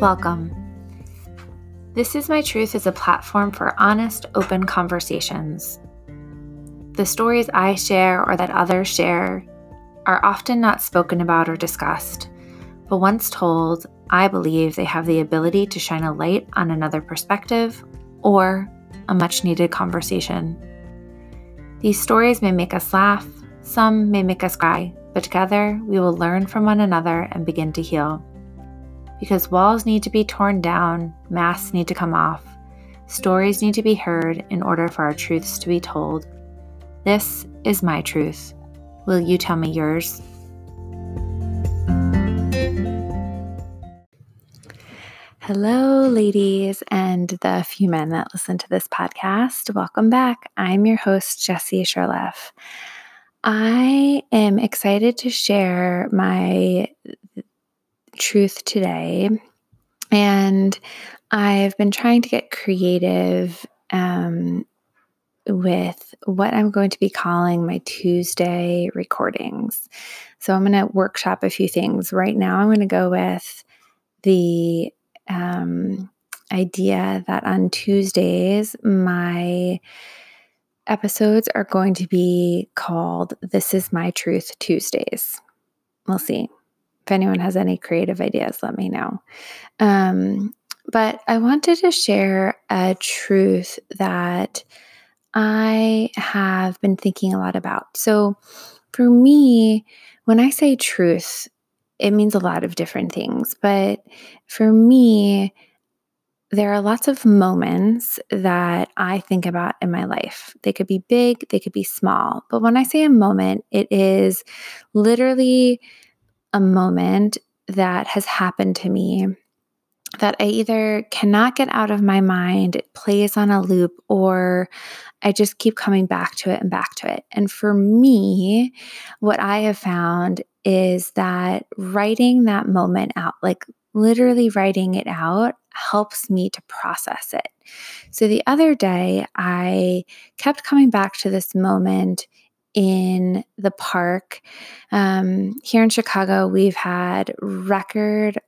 Welcome. This is My Truth is a platform for honest, open conversations. The stories I share or that others share are often not spoken about or discussed, but once told, I believe they have the ability to shine a light on another perspective or a much needed conversation. These stories may make us laugh, some may make us cry, but together we will learn from one another and begin to heal because walls need to be torn down, masks need to come off, stories need to be heard in order for our truths to be told. This is my truth. Will you tell me yours? Hello, ladies, and the few men that listen to this podcast. Welcome back. I'm your host, Jessie Sherleff. I am excited to share my truth today. And I've been trying to get creative um, with what I'm going to be calling my Tuesday recordings. So I'm going to workshop a few things. Right now, I'm going to go with the um, idea that on Tuesdays, my episodes are going to be called This Is My Truth Tuesdays. We'll see if anyone has any creative ideas, let me know. Um, but I wanted to share a truth that I have been thinking a lot about. So, for me, when I say truth, it means a lot of different things. But for me, there are lots of moments that I think about in my life. They could be big, they could be small. But when I say a moment, it is literally a moment that has happened to me that I either cannot get out of my mind, it plays on a loop, or I just keep coming back to it and back to it. And for me, what I have found is that writing that moment out, like literally writing it out, helps me to process it. So the other day, I kept coming back to this moment in the park. Um, here in Chicago, we've had record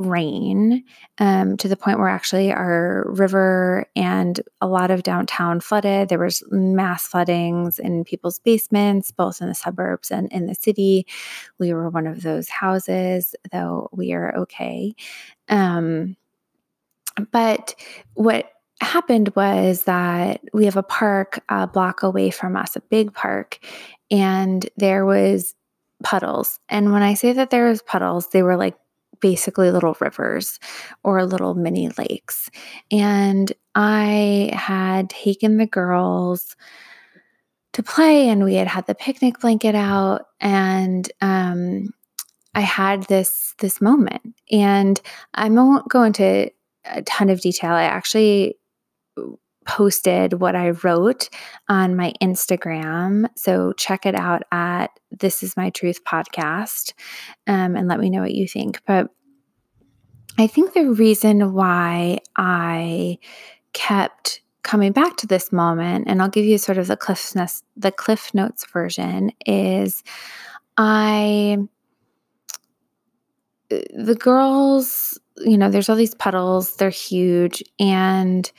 rain um, to the point where actually our river and a lot of downtown flooded. There was mass floodings in people's basements, both in the suburbs and in the city. We were one of those houses, though we are okay. Um, but what happened was that we have a park a block away from us, a big park, and there was puddles. And when I say that there was puddles, they were like basically little rivers or little mini lakes. And I had taken the girls to play and we had had the picnic blanket out and um, I had this this moment and I won't go into a ton of detail. I actually posted what I wrote on my Instagram. So check it out at This Is My Truth podcast um, and let me know what you think. But I think the reason why I kept coming back to this moment, and I'll give you sort of the Cliff Notes, the Cliff Notes version, is I the girls, you know, there's all these puddles, they're huge, and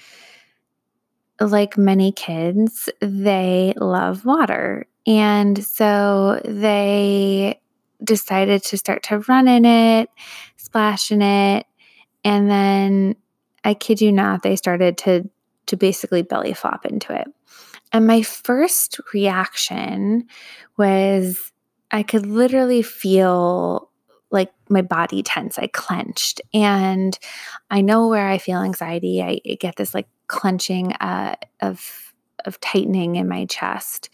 like many kids, they love water. And so they decided to start to run in it, splash in it, and then I kid you not, they started to to basically belly flop into it. And my first reaction was I could literally feel like my body tense. I clenched. And I know where I feel anxiety. I, I get this like clenching uh, of of tightening in my chest.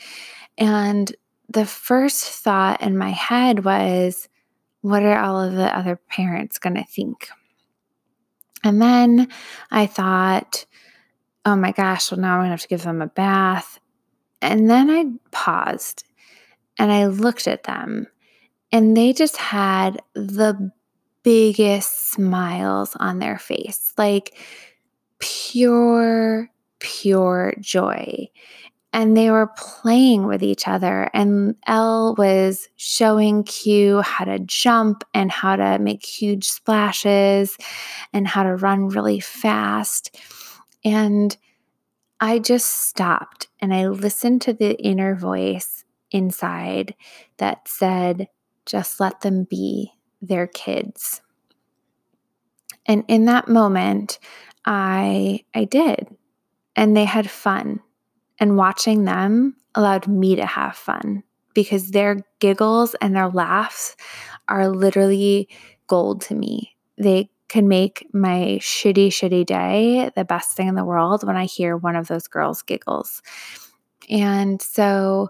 And the first thought in my head was, what are all of the other parents going to think? And then I thought, oh my gosh, well, now I'm going to have to give them a bath. And then I paused and I looked at them, and they just had the biggest smiles on their face like pure, pure joy. and they were playing with each other. And Elle was showing Q how to jump and how to make huge splashes and how to run really fast. And I just stopped and I listened to the inner voice inside that said, just let them be their kids. And in that moment, I I did. And they had fun and watching them allowed me to have fun because their giggles and their laughs are literally gold to me. They can make my shitty, shitty day the best thing in the world when I hear one of those girls giggles. And so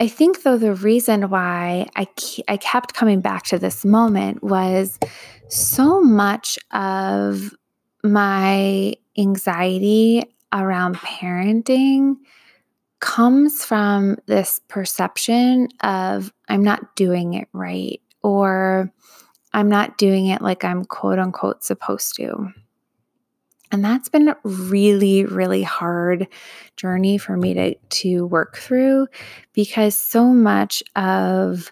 I think, though, the reason why I, I kept coming back to this moment was so much of my anxiety around parenting comes from this perception of I'm not doing it right or I'm not doing it like I'm quote unquote supposed to. And that's been a really, really hard journey for me to, to work through because so much of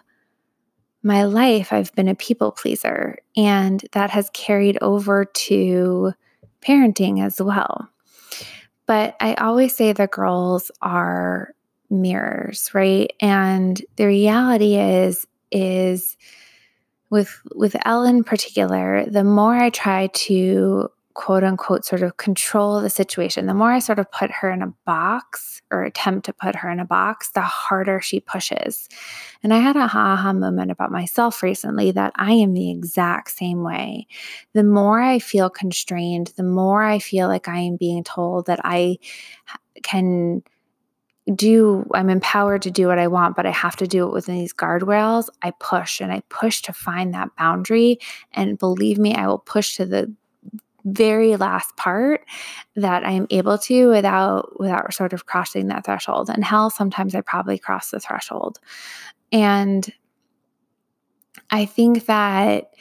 my life I've been a people pleaser, and that has carried over to parenting as well. But I always say the girls are mirrors, right? And the reality is, is with with Elle in particular, the more I try to quote unquote sort of control the situation, the more I sort of put her in a box or attempt to put her in a box, the harder she pushes. And I had a ha ha moment about myself recently that I am the exact same way. The more I feel constrained, the more I feel like I am being told that I can do I'm empowered to do what I want, but I have to do it within these guardrails. I push and I push to find that boundary. And believe me, I will push to the very last part that I am able to without without sort of crossing that threshold. And hell, sometimes I probably cross the threshold. And I think that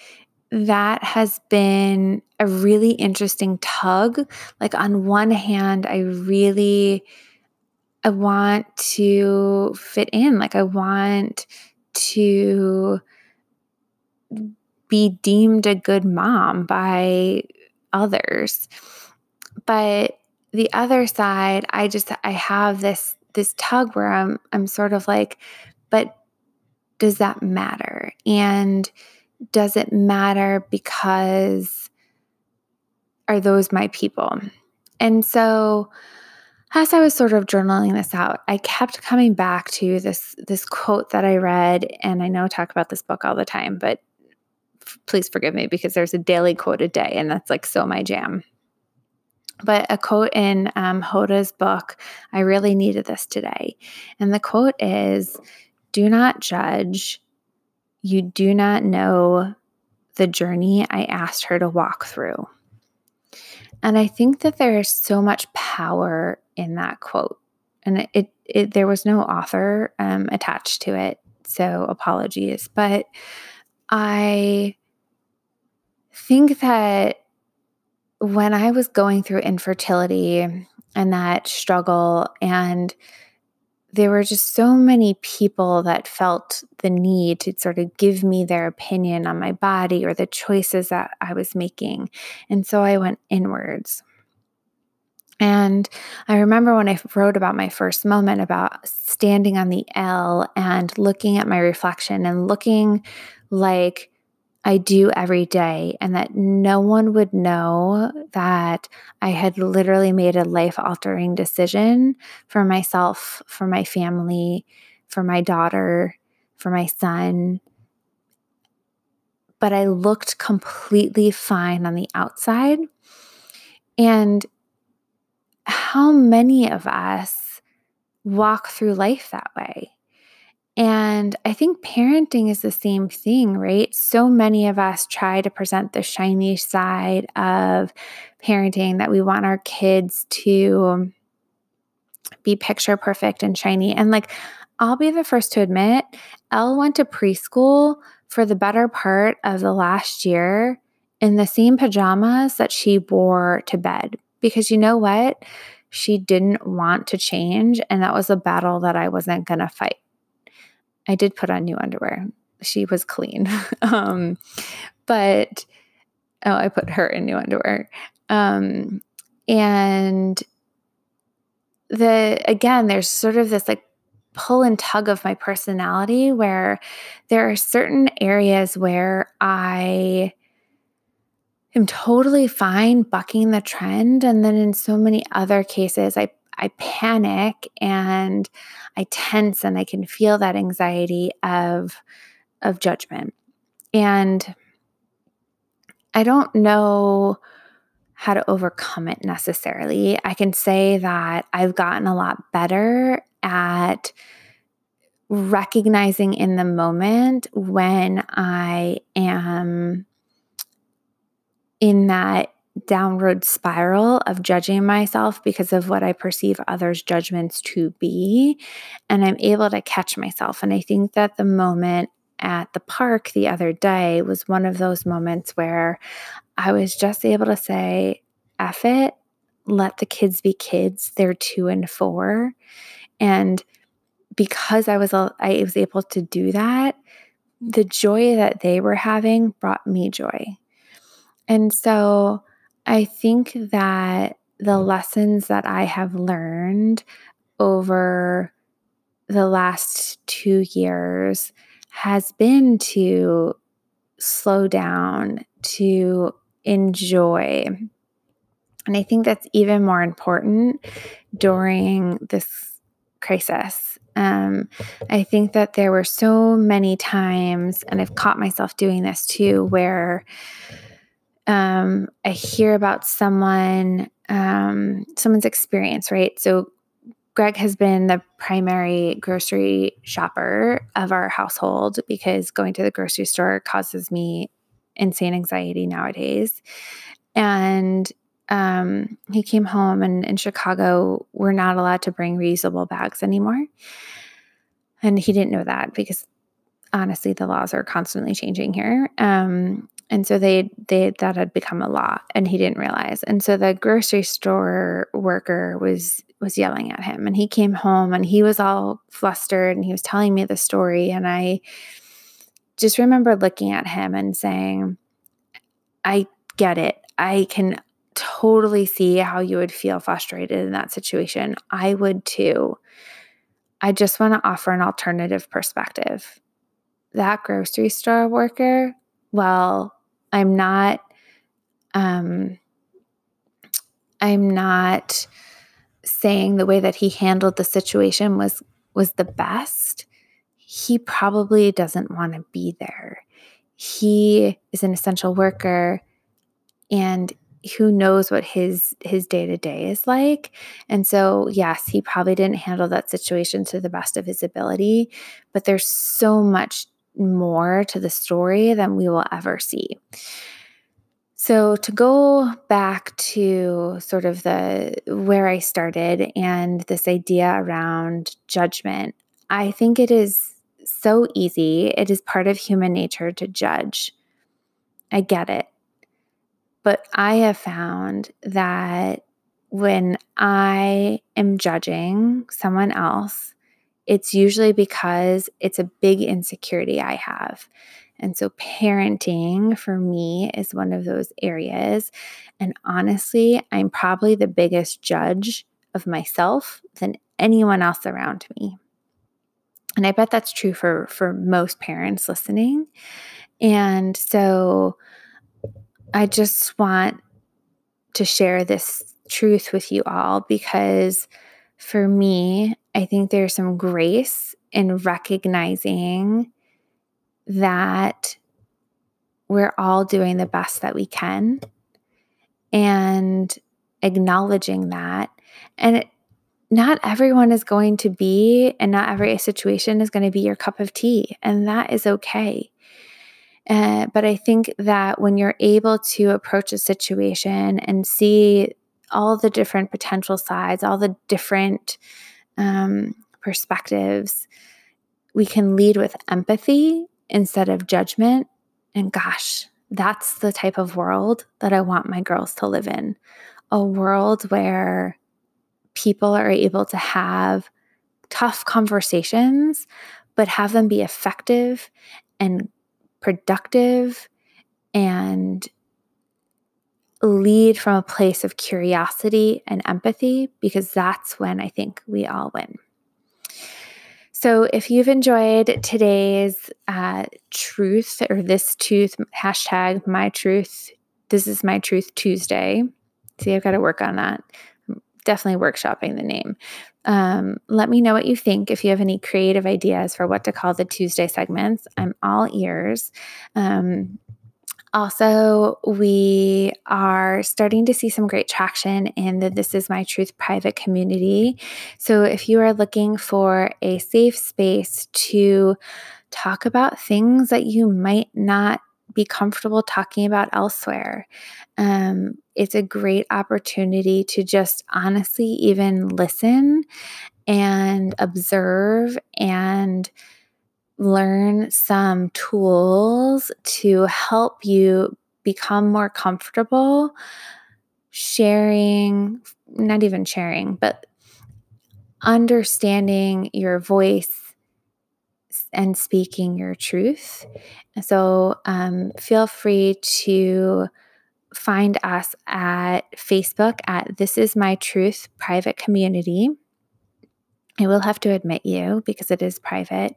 that has been a really interesting tug. Like on one hand, I really I want to fit in. Like I want to be deemed a good mom by others. But the other side, I just I have this this tug where I'm I'm sort of like, but does that matter? And does it matter because are those my people? And so as I was sort of journaling this out, I kept coming back to this this quote that I read, and I know I talk about this book all the time, but please forgive me because there's a daily quote a day, and that's like so my jam. But a quote in um, Hoda's book, I really needed this today. And the quote is Do not judge. You do not know the journey I asked her to walk through. And I think that there is so much power in that quote. And it, it, it there was no author um, attached to it, so apologies. But I think that when I was going through infertility and that struggle, and there were just so many people that felt the need to sort of give me their opinion on my body or the choices that I was making. And so I went inwards. And I remember when I wrote about my first moment about standing on the L and looking at my reflection and looking like I do every day, and that no one would know that I had literally made a life altering decision for myself, for my family, for my daughter, for my son. But I looked completely fine on the outside. And how many of us walk through life that way? And I think parenting is the same thing, right? So many of us try to present the shiny side of parenting that we want our kids to be picture perfect and shiny. And like, I'll be the first to admit, Elle went to preschool for the better part of the last year in the same pajamas that she wore to bed. Because you know what? she didn't want to change. And that was a battle that I wasn't going to fight. I did put on new underwear. She was clean. um, but, oh, I put her in new underwear. Um, and the, again, there's sort of this like pull and tug of my personality where there are certain areas where I am totally fine bucking the trend. And then in so many other cases, I, I panic and I tense and I can feel that anxiety of, of judgment. And I don't know how to overcome it necessarily. I can say that I've gotten a lot better at recognizing in the moment when I am in that downward spiral of judging myself because of what I perceive others' judgments to be. And I'm able to catch myself. And I think that the moment at the park the other day was one of those moments where I was just able to say, F it, let the kids be kids. They're two and four. And because I was I was able to do that, the joy that they were having brought me joy. And so I think that the lessons that I have learned over the last two years has been to slow down, to enjoy. And I think that's even more important during this crisis. Um, I think that there were so many times, and I've caught myself doing this too, where um, I hear about someone, um, someone's experience, right? So Greg has been the primary grocery shopper of our household because going to the grocery store causes me insane anxiety nowadays. And um, he came home, and in Chicago, we're not allowed to bring reusable bags anymore. And he didn't know that because honestly, the laws are constantly changing here. Um, and so they they that had become a law and he didn't realize. And so the grocery store worker was was yelling at him and he came home and he was all flustered and he was telling me the story. And i just remember looking at him and saying i get it. I can totally see how you would feel frustrated in that situation. I would too. I just want to offer an alternative perspective. That grocery store worker well I'm not um I'm not saying the way that he handled the situation was was the best. He probably doesn't want to be there. He is an essential worker and who knows what his his day-to-day is like. And so, yes, he probably didn't handle that situation to the best of his ability, but there's so much more to the story than we will ever see. So to go back to sort of the where I started and this idea around judgment, I think it is so easy. It is part of human nature to judge. I get it. But I have found that when I am judging someone else, it's usually because it's a big insecurity I have. And so, parenting for me is one of those areas. And honestly, I'm probably the biggest judge of myself than anyone else around me. And I bet that's true for, for most parents listening. And so, I just want to share this truth with you all because for me, I think there's some grace in recognizing that we're all doing the best that we can and acknowledging that. And it, not everyone is going to be, and not every situation is going to be your cup of tea, and that is okay. Uh, but I think that when you're able to approach a situation and see all the different potential sides, all the different um, perspectives. We can lead with empathy instead of judgment. And gosh, that's the type of world that I want my girls to live in a world where people are able to have tough conversations, but have them be effective and productive and lead from a place of curiosity and empathy, because that's when I think we all win. So, if you've enjoyed today's uh, truth or this tooth hashtag my truth, this is my truth Tuesday. See, I've got to work on that. definitely workshopping the name. Um, let me know what you think. If you have any creative ideas for what to call the Tuesday segments, I'm all ears. Um, also, we are starting to see some great traction in the This Is My Truth private community. So, if you are looking for a safe space to talk about things that you might not be comfortable talking about elsewhere, um, it's a great opportunity to just honestly even listen and observe and learn some tools to help you become more comfortable sharing, not even sharing, but understanding your voice and speaking your truth. So um, feel free to find us at Facebook at This Is My Truth Private Community. I will have to admit you because it is private,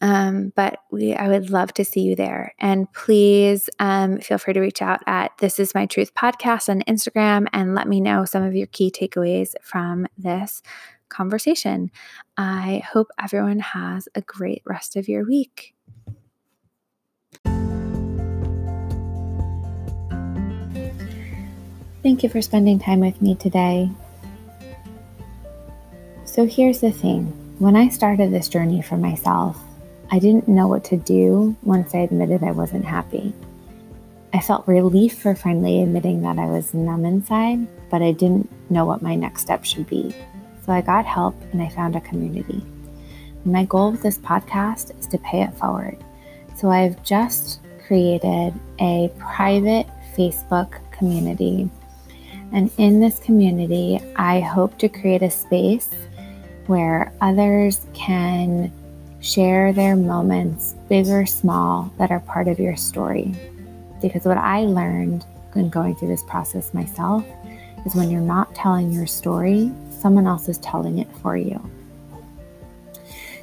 um, but we I would love to see you there. And please um, feel free to reach out at This Is My Truth podcast on Instagram and let me know some of your key takeaways from this conversation. I hope everyone has a great rest of your week. Thank you for spending time with me today. So here's the thing when I started this journey for myself, I didn't know what to do once I admitted I wasn't happy. I felt relief for finally admitting that I was numb inside, but I didn't know what my next step should be. So I got help and I found a community. My goal with this podcast is to pay it forward. So I've just created a private Facebook community. And in this community, I hope to create a space where others can share their moments, big or small, that are part of your story. Because what I learned in going through this process myself is when you're not telling your story, someone else is telling it for you.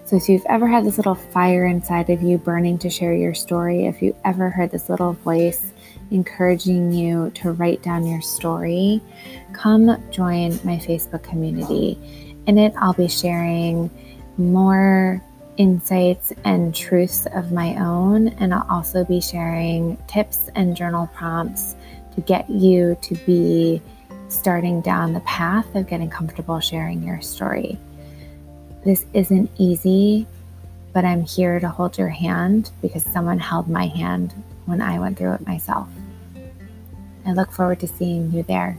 So, if you've ever had this little fire inside of you burning to share your story, if you ever heard this little voice encouraging you to write down your story, come join my Facebook community. In it, I'll be sharing more insights and truths of my own, and I'll also be sharing tips and journal prompts to get you to be starting down the path of getting comfortable sharing your story. This isn't easy, but I'm here to hold your hand because someone held my hand when I went through it myself. I look forward to seeing you there.